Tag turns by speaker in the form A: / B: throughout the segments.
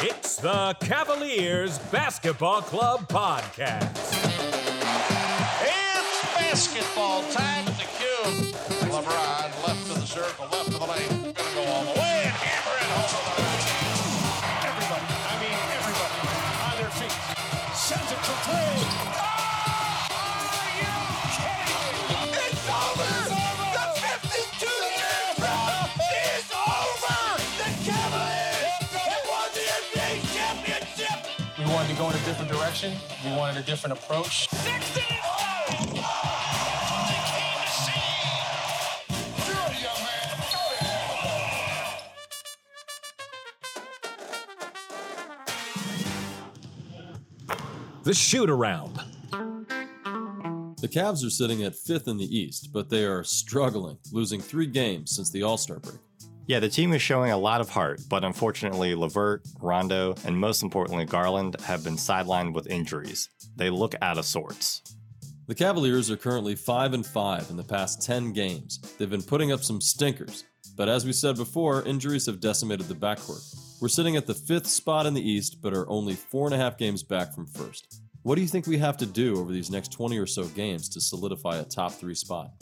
A: It's the Cavaliers Basketball Club Podcast.
B: It's basketball time. The cube. LeBron left to the circle, left to the lane. Gonna go all the way and hammer it home.
C: Everybody, I mean everybody, on their feet. Sends it for three. Different direction. We wanted a different approach.
D: 60!
A: The shoot around.
E: The Cavs are sitting at fifth in the East, but they are struggling, losing three games since the All Star break.
F: Yeah, the team is showing a lot of heart, but unfortunately, LeVert, Rondo, and most importantly, Garland have been sidelined with injuries. They look out of sorts.
E: The Cavaliers are currently 5 and 5 in the past 10 games. They've been putting up some stinkers, but as we said before, injuries have decimated the backcourt. We're sitting at the fifth spot in the East, but are only four and a half games back from first. What do you think we have to do over these next 20 or so games to solidify a top three spot?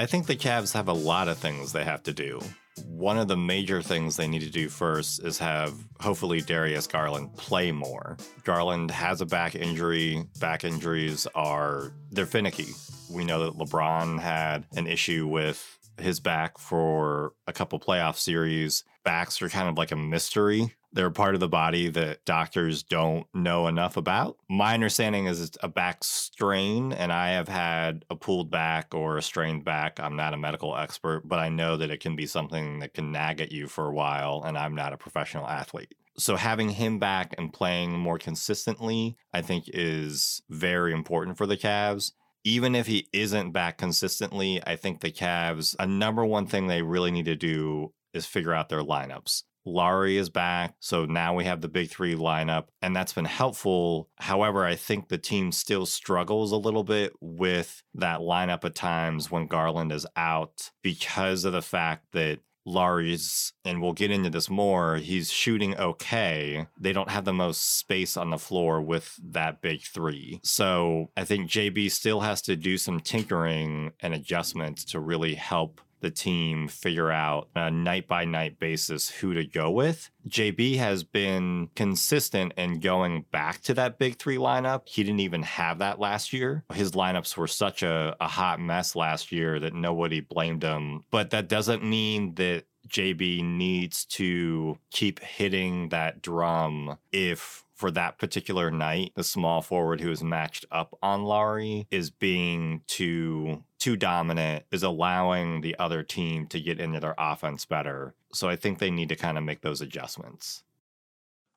F: I think the Cavs have a lot of things they have to do. One of the major things they need to do first is have hopefully Darius Garland play more. Garland has a back injury. Back injuries are they're finicky. We know that LeBron had an issue with his back for a couple playoff series. Backs are kind of like a mystery. They're part of the body that doctors don't know enough about. My understanding is it's a back strain, and I have had a pulled back or a strained back. I'm not a medical expert, but I know that it can be something that can nag at you for a while, and I'm not a professional athlete. So having him back and playing more consistently, I think is very important for the Cavs even if he isn't back consistently, I think the Cavs, a number one thing they really need to do is figure out their lineups. Lauri is back, so now we have the big three lineup, and that's been helpful. However, I think the team still struggles a little bit with that lineup at times when Garland is out because of the fact that Lauri's, and we'll get into this more, he's shooting okay. They don't have the most space on the floor with that big three. So I think JB still has to do some tinkering and adjustments to really help the team figure out on a night by night basis who to go with. JB has been consistent in going back to that big three lineup. He didn't even have that last year. His lineups were such a, a hot mess last year that nobody blamed him. But that doesn't mean that JB needs to keep hitting that drum if for that particular night, the small forward who is matched up on Lauri is being too too dominant, is allowing the other team to get into their offense better. So I think they need to kind of make those adjustments.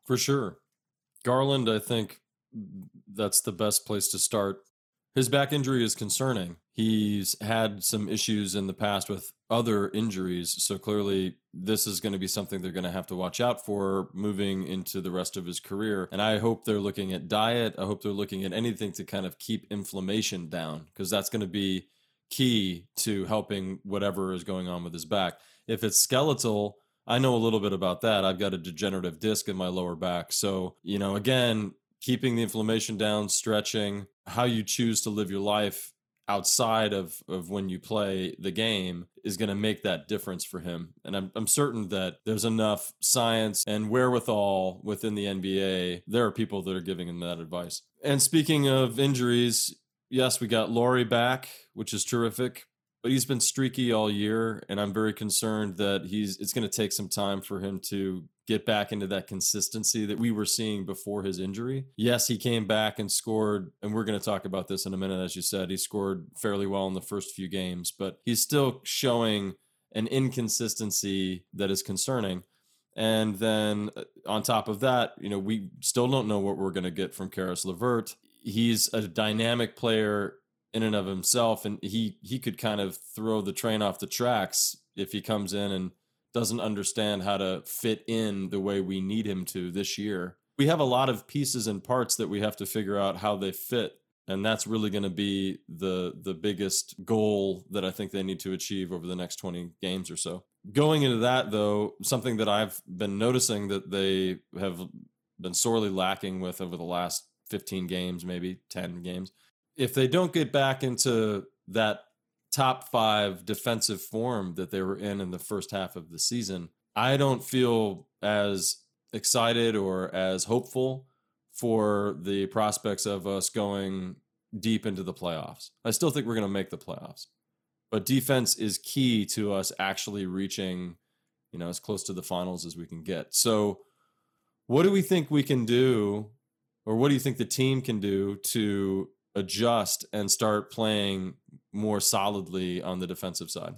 E: For sure. Garland, I think that's the best place to start. His back injury is concerning. He's had some issues in the past with other injuries. So clearly, this is going to be something they're going to have to watch out for moving into the rest of his career. And I hope they're looking at diet. I hope they're looking at anything to kind of keep inflammation down because that's going to be key to helping whatever is going on with his back. If it's skeletal, I know a little bit about that. I've got a degenerative disc in my lower back. So, you know, again, keeping the inflammation down, stretching, how you choose to live your life outside of, of when you play the game is going to make that difference for him. And I'm, I'm certain that there's enough science and wherewithal within the NBA. There are people that are giving him that advice. And speaking of injuries, yes, we got Lauri back, which is terrific but he's been streaky all year and i'm very concerned that he's it's going to take some time for him to get back into that consistency that we were seeing before his injury. Yes he came back and scored and we're going to talk about this in a minute as you said. He scored fairly well in the first few games but he's still showing an inconsistency that is concerning. And then uh, on top of that, you know, we still don't know what we're going to get from Caris LeVert. He's a dynamic player in and of himself, and he he could kind of throw the train off the tracks if he comes in and doesn't understand how to fit in the way we need him to this year. We have a lot of pieces and parts that we have to figure out how they fit, and that's really going to be the the biggest goal that I think they need to achieve over the next 20 games or so. going into that though, something that I've been noticing that they have been sorely lacking with over the last 15 games, maybe 10 games. If they don't get back into that top five defensive form that they were in in the first half of the season, I don't feel as excited or as hopeful for the prospects of us going deep into the playoffs. I still think we're going to make the playoffs. But defense is key to us actually reaching, you know, as close to the finals as we can get. So what do we think we can do or what do you think the team can do to adjust and start playing more solidly on the defensive side?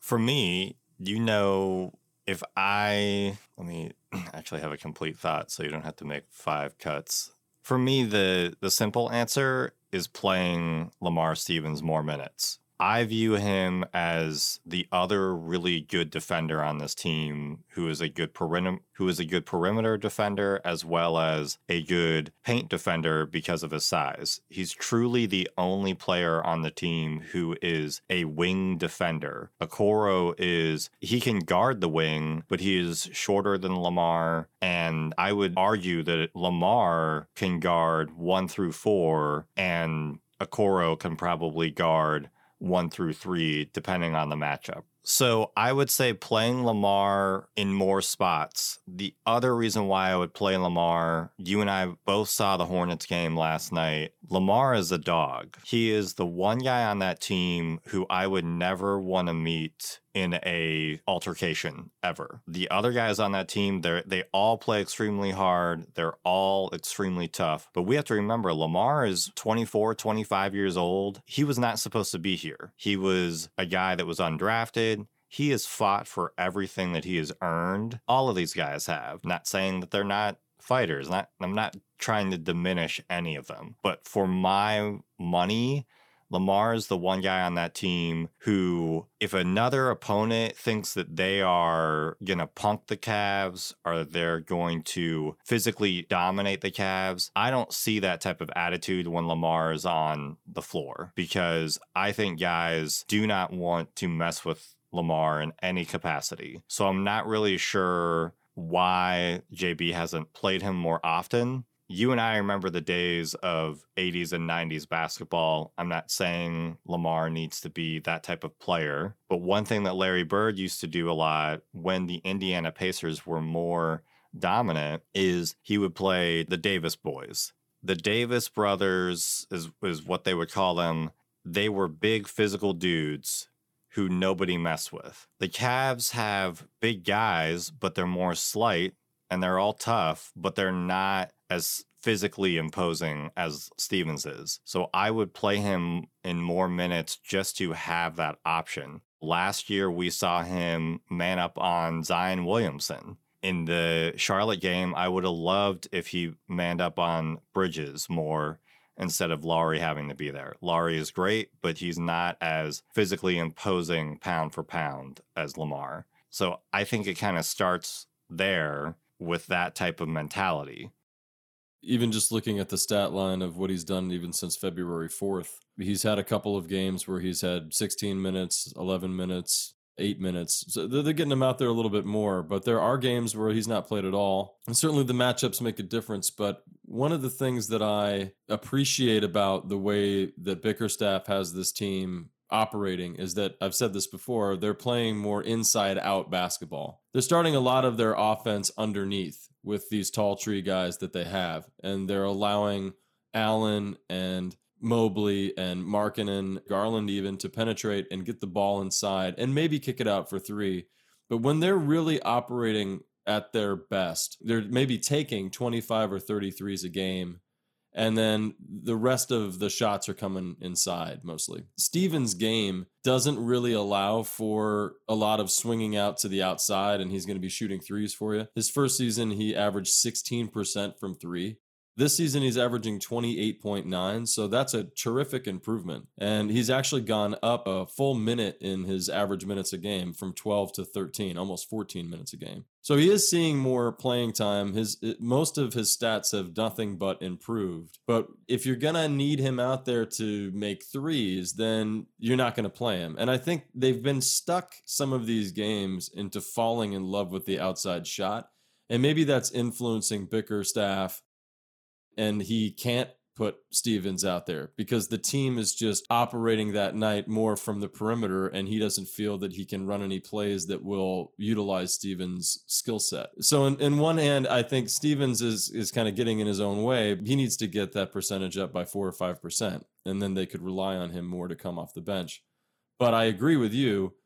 F: For me, you know, if I let me actually have a complete thought so you don't have to make five cuts. For me, the the simple answer is playing Lamar Stevens more minutes. I view him as the other really good defender on this team who is a good perimeter who is a good perimeter defender as well as a good paint defender because of his size. He's truly the only player on the team who is a wing defender. Okoro is he can guard the wing, but he is shorter than Lamar and I would argue that Lamar can guard 1 through 4 and Okoro can probably guard one through three, depending on the matchup. So I would say playing Lamar in more spots. The other reason why I would play Lamar, you and I both saw the Hornets game last night. Lamar is a dog. He is the one guy on that team who I would never want to meet in a altercation ever. The other guys on that team, they they all play extremely hard. They're all extremely tough. But we have to remember Lamar is 24, 25 years old. He was not supposed to be here. He was a guy that was undrafted. He has fought for everything that he has earned. All of these guys have. Not saying that they're not fighters. Not I'm not trying to diminish any of them. But for my money, Lamar is the one guy on that team who, if another opponent thinks that they are going to punk the Cavs or they're going to physically dominate the Cavs, I don't see that type of attitude when Lamar is on the floor because I think guys do not want to mess with Lamar in any capacity. So I'm not really sure why JB hasn't played him more often you and I remember the days of 80s and 90s basketball. I'm not saying Lamar needs to be that type of player, but one thing that Larry Bird used to do a lot when the Indiana Pacers were more dominant is he would play the Davis boys. The Davis brothers is, is what they would call them. They were big physical dudes who nobody messed with. The Cavs have big guys, but they're more slight and they're all tough, but they're not as physically imposing as Stevens is. So I would play him in more minutes just to have that option. Last year, we saw him man up on Zion Williamson. In the Charlotte game, I would have loved if he manned up on Bridges more instead of Lauri having to be there. Lauri is great, but he's not as physically imposing pound for pound as Lamar. So I think it kind of starts there with that type of mentality
E: even just looking at the stat line of what he's done even since February 4th, he's had a couple of games where he's had 16 minutes, 11 minutes, eight minutes. So they're getting him out there a little bit more, but there are games where he's not played at all. And certainly the matchups make a difference. But one of the things that I appreciate about the way that Bickerstaff has this team operating is that I've said this before, they're playing more inside out basketball. They're starting a lot of their offense underneath with these tall tree guys that they have, and they're allowing Allen and Mobley and Markkanen, Garland even to penetrate and get the ball inside and maybe kick it out for three. But when they're really operating at their best, they're maybe taking 25 or 33s a game and then the rest of the shots are coming inside mostly. Stevens' game doesn't really allow for a lot of swinging out to the outside, and he's going to be shooting threes for you. His first season, he averaged 16% from three. This season, he's averaging 28.9, so that's a terrific improvement. And he's actually gone up a full minute in his average minutes a game from 12 to 13, almost 14 minutes a game. So he is seeing more playing time. His most of his stats have nothing but improved. But if you're gonna need him out there to make threes, then you're not gonna play him. And I think they've been stuck some of these games into falling in love with the outside shot. And maybe that's influencing Bickerstaff and he can't put Stevens out there because the team is just operating that night more from the perimeter and he doesn't feel that he can run any plays that will utilize Stevens' skill set. So in, in one hand, I think Stevens is is kind of getting in his own way. He needs to get that percentage up by four or five percent, and then they could rely on him more to come off the bench. But I agree with you.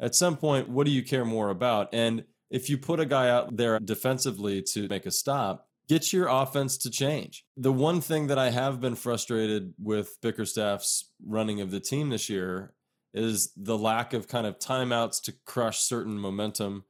E: At some point, what do you care more about? And if you put a guy out there defensively to make a stop, get your offense to change. The one thing that I have been frustrated with Bickerstaff's running of the team this year is the lack of kind of timeouts to crush certain momentum.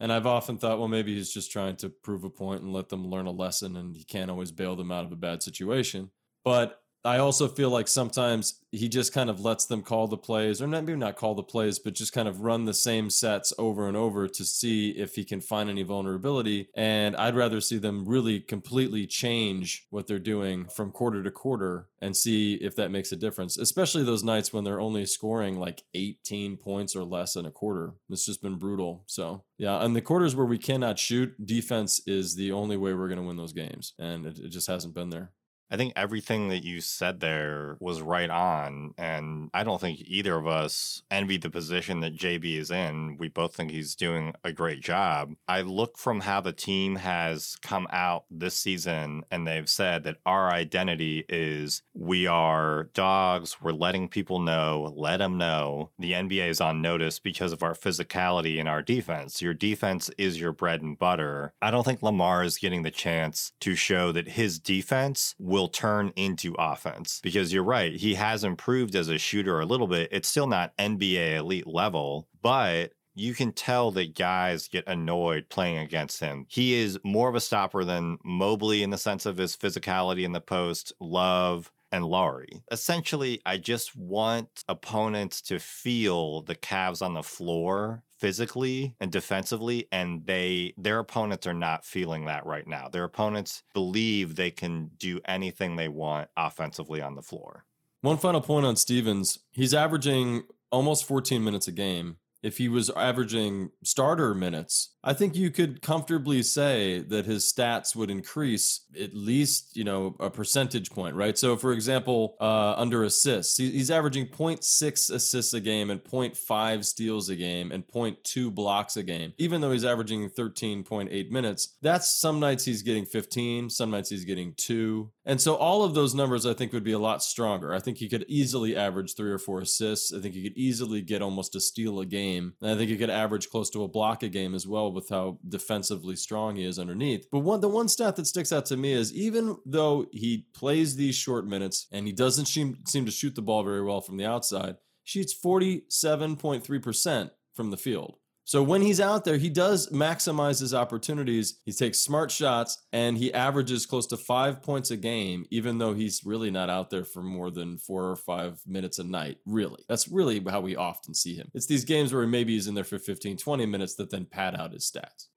E: And I've often thought, well, maybe he's just trying to prove a point and let them learn a lesson, and he can't always bail them out of a bad situation. But I also feel like sometimes he just kind of lets them call the plays, or maybe not call the plays, but just kind of run the same sets over and over to see if he can find any vulnerability. And I'd rather see them really completely change what they're doing from quarter to quarter and see if that makes a difference, especially those nights when they're only scoring like 18 points or less in a quarter. It's just been brutal. So, yeah, and the quarters where we cannot shoot, defense is the only way we're going to win those games. And it, it just hasn't been there.
F: I think everything that you said there was right on. And I don't think either of us envy the position that JB is in. We both think he's doing a great job. I look from how the team has come out this season, and they've said that our identity is we are dogs. We're letting people know, let them know. The NBA is on notice because of our physicality and our defense. Your defense is your bread and butter. I don't think Lamar is getting the chance to show that his defense will turn into offense. Because you're right, he has improved as a shooter a little bit. It's still not NBA elite level, but you can tell that guys get annoyed playing against him. He is more of a stopper than Mobley in the sense of his physicality in the post, Love, and Lauri. Essentially, I just want opponents to feel the Cavs on the floor physically and defensively and they their opponents are not feeling that right now. Their opponents believe they can do anything they want offensively on the floor.
E: One final point on Stevens, he's averaging almost 14 minutes a game if he was averaging starter minutes, I think you could comfortably say that his stats would increase at least, you know, a percentage point, right? So, for example, uh, under assists, he's averaging 0.6 assists a game and 0.5 steals a game and 0.2 blocks a game, even though he's averaging 13.8 minutes. That's some nights he's getting 15, some nights he's getting two. And so, all of those numbers I think would be a lot stronger. I think he could easily average three or four assists. I think he could easily get almost a steal a game. And I think he could average close to a block a game as well with how defensively strong he is underneath. But one the one stat that sticks out to me is even though he plays these short minutes and he doesn't seem, seem to shoot the ball very well from the outside, shoots 47.3% from the field. So when he's out there, he does maximize his opportunities. He takes smart shots and he averages close to five points a game, even though he's really not out there for more than four or five minutes a night. Really. That's really how we often see him. It's these games where maybe he's in there for 15, 20 minutes that then pad out his stats.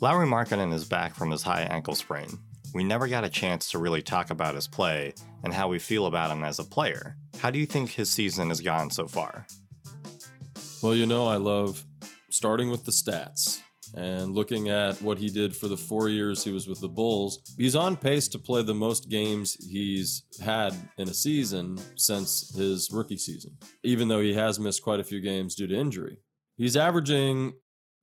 F: Lauri Markkanen is back from his high ankle sprain. We never got a chance to really talk about his play and how we feel about him as a player. How do you think his season has gone so far?
E: Well, you know, I love starting with the stats and looking at what he did for the four years he was with the Bulls. He's on pace to play the most games he's had in a season since his rookie season, even though he has missed quite a few games due to injury. He's averaging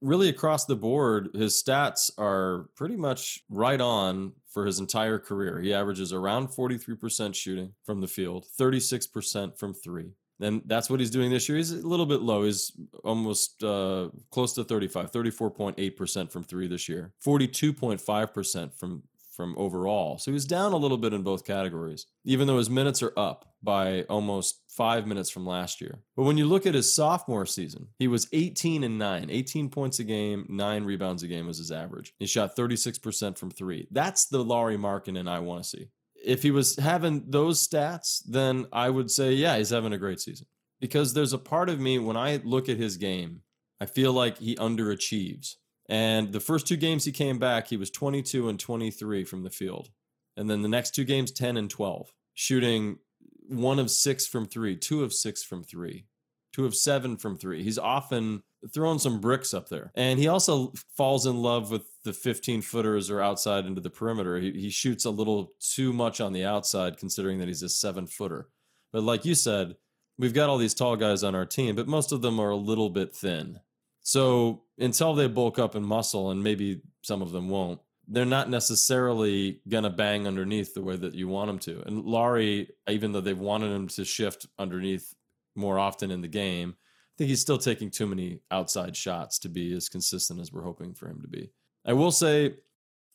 E: really across the board, his stats are pretty much right on for his entire career. He averages around 43% shooting from the field, 36% from three, and that's what he's doing this year. He's a little bit low. He's almost uh, close to 35, 34.8% from three this year, 42.5% from from overall. So he was down a little bit in both categories, even though his minutes are up by almost five minutes from last year. But when you look at his sophomore season, he was 18 and 9, 18 points a game, nine rebounds a game was his average. He shot 36% from three. That's the Lauri and I want to see. If he was having those stats, then I would say, yeah, he's having a great season. Because there's a part of me when I look at his game, I feel like he underachieves. And the first two games he came back, he was 22 and 23 from the field. And then the next two games, 10 and 12, shooting one of six from three, two of six from three, two of seven from three. He's often throwing some bricks up there. And he also falls in love with the 15 footers are outside into the perimeter. He, he shoots a little too much on the outside, considering that he's a seven footer. But like you said, we've got all these tall guys on our team, but most of them are a little bit thin. So until they bulk up in muscle, and maybe some of them won't, they're not necessarily going to bang underneath the way that you want them to. And Lauri, even though they've wanted him to shift underneath more often in the game, I think he's still taking too many outside shots to be as consistent as we're hoping for him to be. I will say,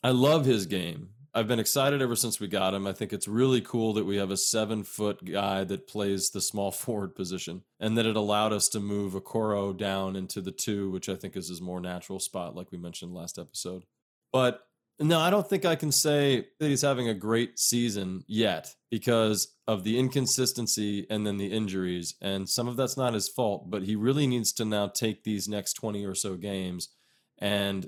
E: I love his game. I've been excited ever since we got him. I think it's really cool that we have a seven foot guy that plays the small forward position and that it allowed us to move Okoro down into the two, which I think is his more natural spot, like we mentioned last episode. But no, I don't think I can say that he's having a great season yet because of the inconsistency and then the injuries. And some of that's not his fault, but he really needs to now take these next 20 or so games and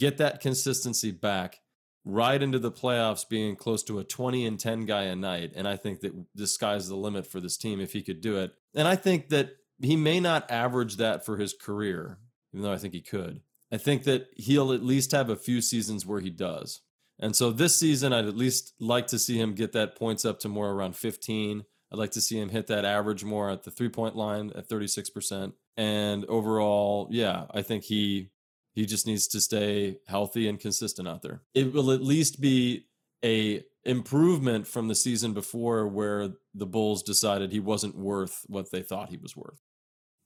E: get that consistency back right into the playoffs being close to a 20 and 10 guy a night. And I think that the sky's the limit for this team if he could do it. And I think that he may not average that for his career, even though I think he could. I think that he'll at least have a few seasons where he does. And so this season, I'd at least like to see him get that points up to more around 15. I'd like to see him hit that average more at the three point line at 36%. And overall, yeah, I think he he just needs to stay healthy and consistent out there. It will at least be a improvement from the season before where the Bulls decided he wasn't worth what they thought he was worth.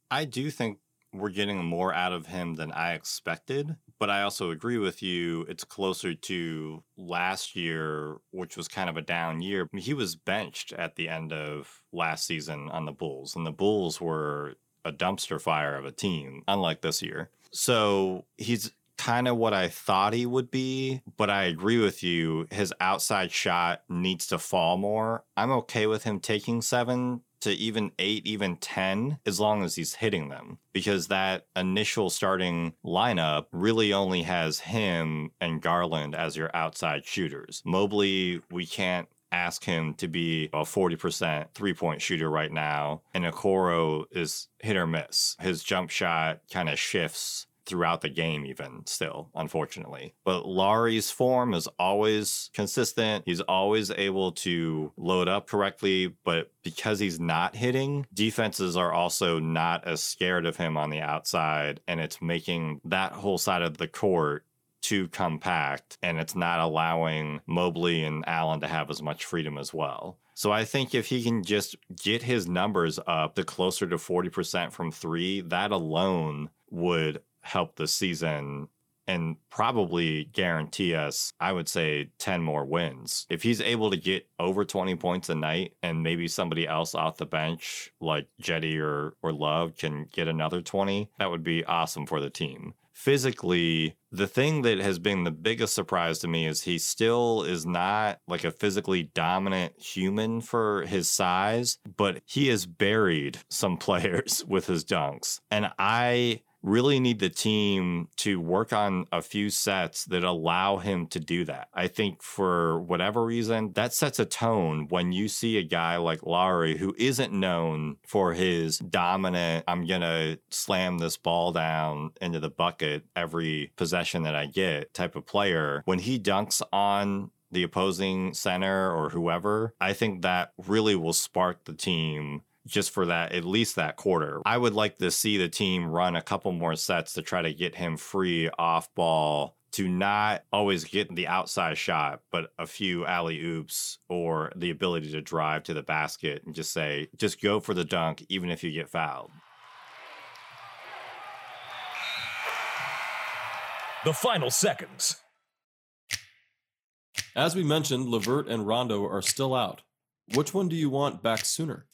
F: I do think we're getting more out of him than I expected. But I also agree with you. It's closer to last year, which was kind of a down year. He was benched at the end of last season on the Bulls, and the Bulls were a dumpster fire of a team, unlike this year. So he's kind of what I thought he would be, but I agree with you. His outside shot needs to fall more. I'm okay with him taking seven to even eight, even 10, as long as he's hitting them. Because that initial starting lineup really only has him and Garland as your outside shooters. Mobley, we can't ask him to be a 40% three point shooter right now. And Okoro is hit or miss. His jump shot kind of shifts throughout the game, even still, unfortunately. But Lauri's form is always consistent. He's always able to load up correctly, but because he's not hitting, defenses are also not as scared of him on the outside. And it's making that whole side of the court too compact and it's not allowing Mobley and Allen to have as much freedom as well. So I think if he can just get his numbers up to closer to 40% from three, that alone would help the season and probably guarantee us, I would say, 10 more wins. If he's able to get over 20 points a night and maybe somebody else off the bench like Jetty or, or Love can get another 20, that would be awesome for the team. Physically, the thing that has been the biggest surprise to me is he still is not like a physically dominant human for his size, but he has buried some players with his dunks. And I really need the team to work on a few sets that allow him to do that. I think for whatever reason, that sets a tone when you see a guy like Lauri who isn't known for his dominant, I'm going to slam this ball down into the bucket every possession that I get type of player. When he dunks on the opposing center or whoever, I think that really will spark the team just for that, at least that quarter. I would like to see the team run a couple more sets to try to get him free off ball to not always get the outside shot, but a few alley oops or the ability to drive to the basket and just say, just go for the dunk, even if you get fouled.
A: The final seconds.
E: As we mentioned, LeVert and Rondo are still out. Which one do you want back sooner?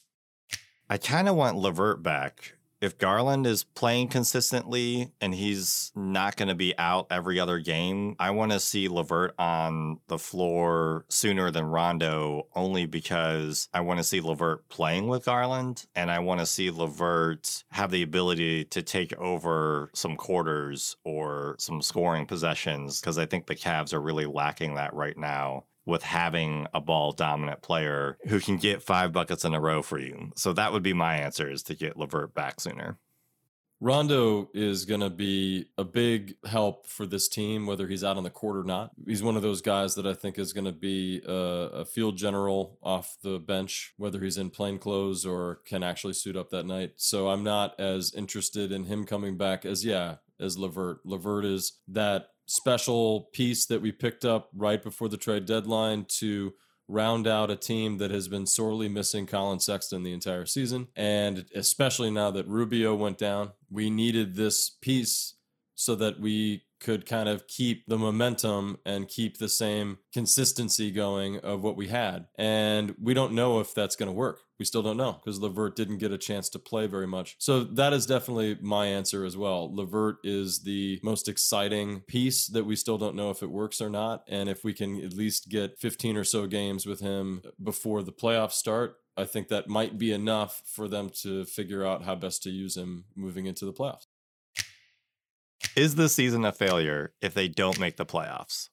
F: I kind of want LeVert back. If Garland is playing consistently and he's not going to be out every other game, I want to see LeVert on the floor sooner than Rondo, only because I want to see LeVert playing with Garland and I want to see LeVert have the ability to take over some quarters or some scoring possessions because I think the Cavs are really lacking that right now with having a ball dominant player who can get five buckets in a row for you. So that would be my answer is to get LeVert back sooner.
E: Rondo is going to be a big help for this team, whether he's out on the court or not. He's one of those guys that I think is going to be a, a, field general off the bench, whether he's in plain clothes or can actually suit up that night. So I'm not as interested in him coming back as, yeah, as LeVert. LeVert is that special piece that we picked up right before the trade deadline to round out a team that has been sorely missing Colin Sexton the entire season. And especially now that Rubio went down, we needed this piece so that we could kind of keep the momentum and keep the same consistency going of what we had. And we don't know if that's going to work. We still don't know because LeVert didn't get a chance to play very much. So that is definitely my answer as well. LeVert is the most exciting piece that we still don't know if it works or not. And if we can at least get 15 or so games with him before the playoffs start, I think that might be enough for them to figure out how best to use him moving into the playoffs.
F: Is the season a failure if they don't make the playoffs?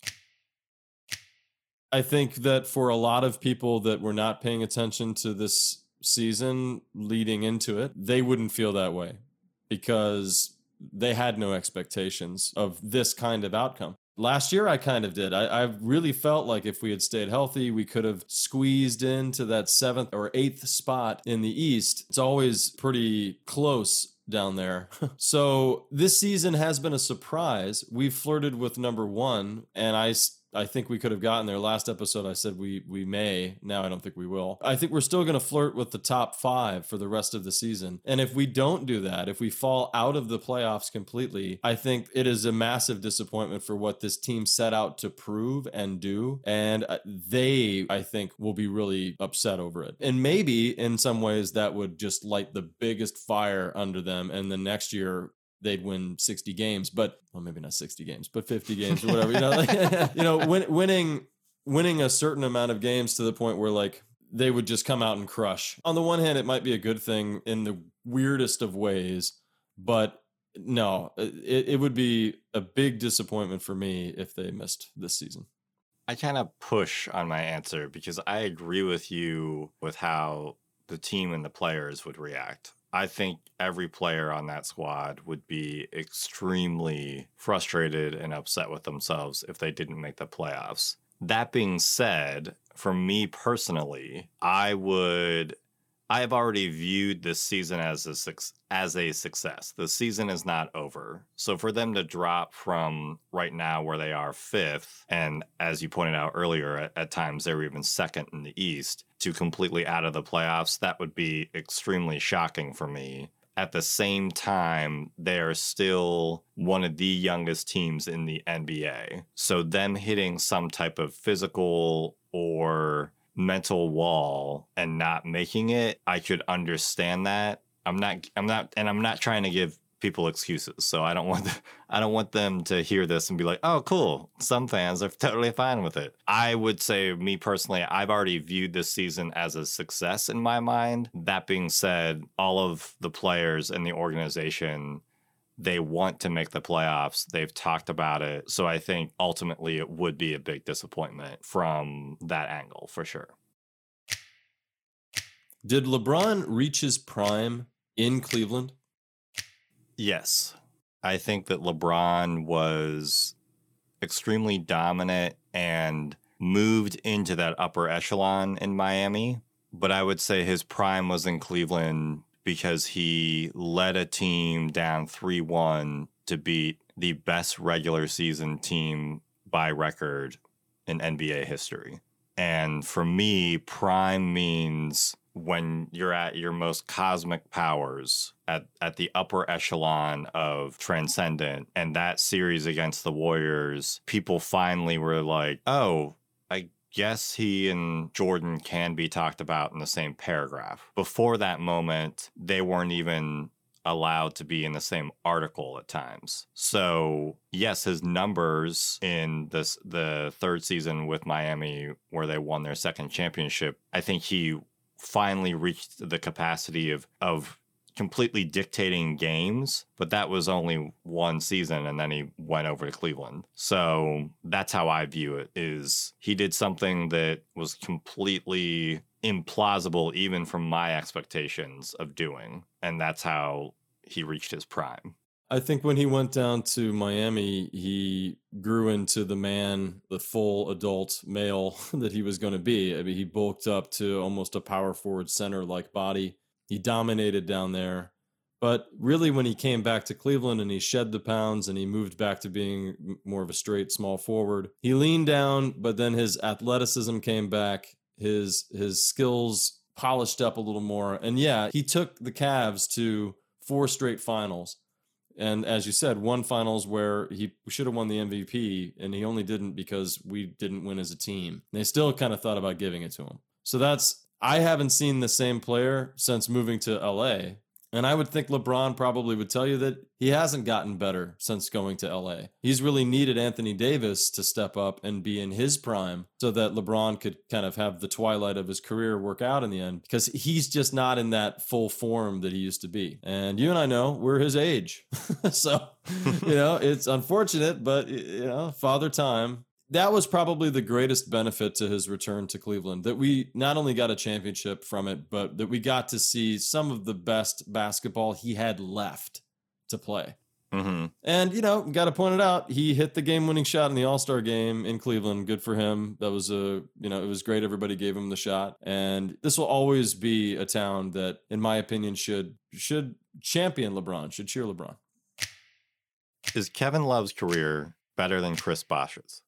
E: I think that for a lot of people that were not paying attention to this season leading into it, they wouldn't feel that way because they had no expectations of this kind of outcome. Last year, I kind of did. I, I, really felt like if we had stayed healthy, we could have squeezed into that seventh or eighth spot in the East. It's always pretty close down there. so this season has been a surprise. We've flirted with number one, and I I think we could have gotten there. Last episode, I said we we may. Now I don't think we will. I think we're still going to flirt with the top five for the rest of the season. And if we don't do that, if we fall out of the playoffs completely, I think it is a massive disappointment for what this team set out to prove and do. And uh, they, I think, will be really upset over it. And maybe in some ways that would just light the biggest fire under them. And the next year they'd win 60 games, but well, maybe not 60 games, but 50 games or whatever. You know, like, you know, win, winning winning a certain amount of games to the point where like they would just come out and crush. On the one hand, it might be a good thing in the weirdest of ways, but no, it, it would be a big disappointment for me if they missed this season.
F: I kind of push on my answer because I agree with you with how the team and the players would react. I think every player on that squad would be extremely frustrated and upset with themselves if they didn't make the playoffs. That being said, for me personally, I would I have already viewed this season as a as a success. The season is not over. So for them to drop from right now where they are fifth, and as you pointed out earlier, at, at times they were even second in the East, to completely out of the playoffs, that would be extremely shocking for me. At the same time, they are still one of the youngest teams in the NBA. So them hitting some type of physical or mental wall and not making it, I could understand that. I'm not I'm not and I'm not trying to give people excuses. So I don't want the, I don't want them to hear this and be like, "Oh, cool. Some fans are totally fine with it." I would say me personally, I've already viewed this season as a success in my mind. That being said, all of the players and the organization they want to make the playoffs. They've talked about it. So I think ultimately it would be a big disappointment from that angle for sure.
E: Did LeBron reach his prime in Cleveland?
F: Yes. I think that LeBron was extremely dominant and moved into that upper echelon in Miami. But I would say his prime was in Cleveland because he led a team down 3 1 to beat the best regular season team by record in NBA history. And for me, prime means when you're at your most cosmic powers at, at the upper echelon of transcendent and that series against the warriors people finally were like oh I yes, he and Jordan can be talked about in the same paragraph. Before that moment, they weren't even allowed to be in the same article at times. So, yes, his numbers in this the third season with Miami where they won their second championship, I think he finally reached the capacity of of completely dictating games, but that was only one season and then he went over to Cleveland. So that's how I view it is he did something that was completely implausible even from my expectations of doing and that's how he reached his prime.
E: I think when he went down to Miami, he grew into the man, the full adult male that he was going to be. I mean, he bulked up to almost a power forward center like body. He dominated down there. But really, when he came back to Cleveland and he shed the pounds and he moved back to being more of a straight small forward, he leaned down, but then his athleticism came back. His his skills polished up a little more. And yeah, he took the Cavs to four straight finals. And as you said, one finals where he should have won the MVP, and he only didn't because we didn't win as a team. They still kind of thought about giving it to him. So that's I haven't seen the same player since moving to LA. And I would think LeBron probably would tell you that he hasn't gotten better since going to LA. He's really needed Anthony Davis to step up and be in his prime so that LeBron could kind of have the twilight of his career work out in the end because he's just not in that full form that he used to be. And you and I know we're his age. so, you know, it's unfortunate, but, you know, father time that was probably the greatest benefit to his return to Cleveland that we not only got a championship from it, but that we got to see some of the best basketball he had left to play.
F: Mm-hmm.
E: And, you know, got to point it out. He hit the game winning shot in the All Star game in Cleveland. Good for him. That was a, you know, it was great. Everybody gave him the shot. And this will always be a town that, in my opinion, should, should champion LeBron, should cheer LeBron.
F: Is Kevin Love's career better than Chris Bosh's?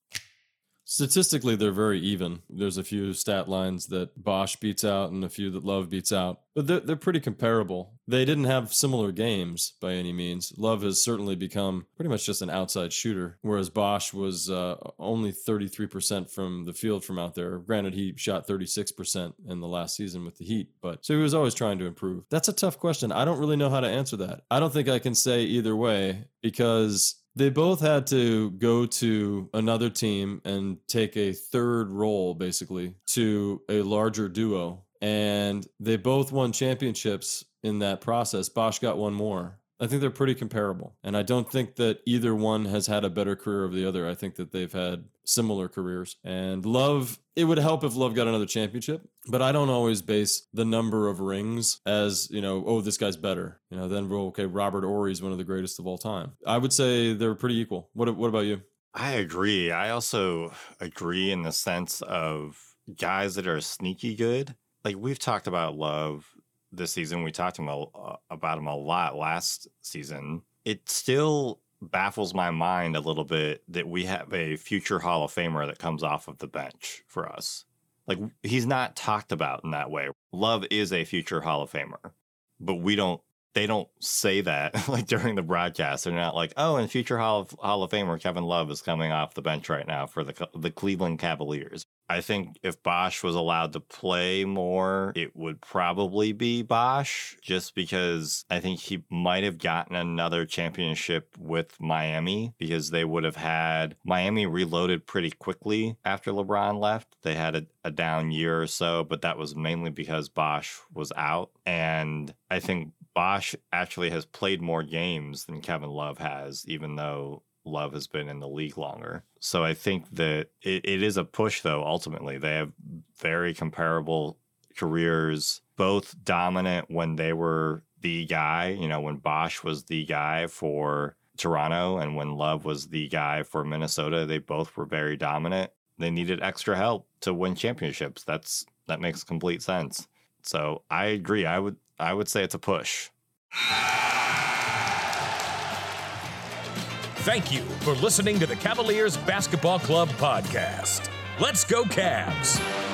E: Statistically, they're very even. There's a few stat lines that Bosh beats out and a few that Love beats out, but they're, they're pretty comparable. They didn't have similar games by any means. Love has certainly become pretty much just an outside shooter, whereas Bosh was uh, only 33% from the field from out there. Granted, he shot 36% in the last season with the Heat, but so he was always trying to improve. That's a tough question. I don't really know how to answer that. I don't think I can say either way because they both had to go to another team and take a third role basically to a larger duo. And they both won championships in that process. Bosh got one more I think they're pretty comparable. And I don't think that either one has had a better career of the other. I think that they've had similar careers. And Love, it would help if Love got another championship, but I don't always base the number of rings as, you know, oh, this guy's better. You know, then, well, okay, Robert Horry is one of the greatest of all time. I would say they're pretty equal. What, what about you?
F: I agree. I also agree in the sense of guys that are sneaky good. Like we've talked about Love this season. We talked uh, about him a lot last season. It still baffles my mind a little bit that we have a future Hall of Famer that comes off of the bench for us. Like he's not talked about in that way. Love is a future Hall of Famer, but we don't. They don't say that like during the broadcast. They're not like, "Oh, and future Hall of, Hall of Famer Kevin Love is coming off the bench right now for the the Cleveland Cavaliers." I think if Bosh was allowed to play more, it would probably be Bosh, just because I think he might have gotten another championship with Miami because they would have had Miami reloaded pretty quickly after LeBron left. They had a, a down year or so, but that was mainly because Bosh was out. And I think Bosh actually has played more games than Kevin Love has, even though Love has been in the league longer. So I think that it, it is a push, though, ultimately. They have very comparable careers, both dominant when they were the guy, you know, when Bosh was the guy for Toronto and when Love was the guy for Minnesota, they both were very dominant. They needed extra help to win championships. That's that makes complete sense. So I agree. I would I would say it's a push.
A: Thank you for listening to the Cavaliers Basketball Club podcast. Let's go, Cavs!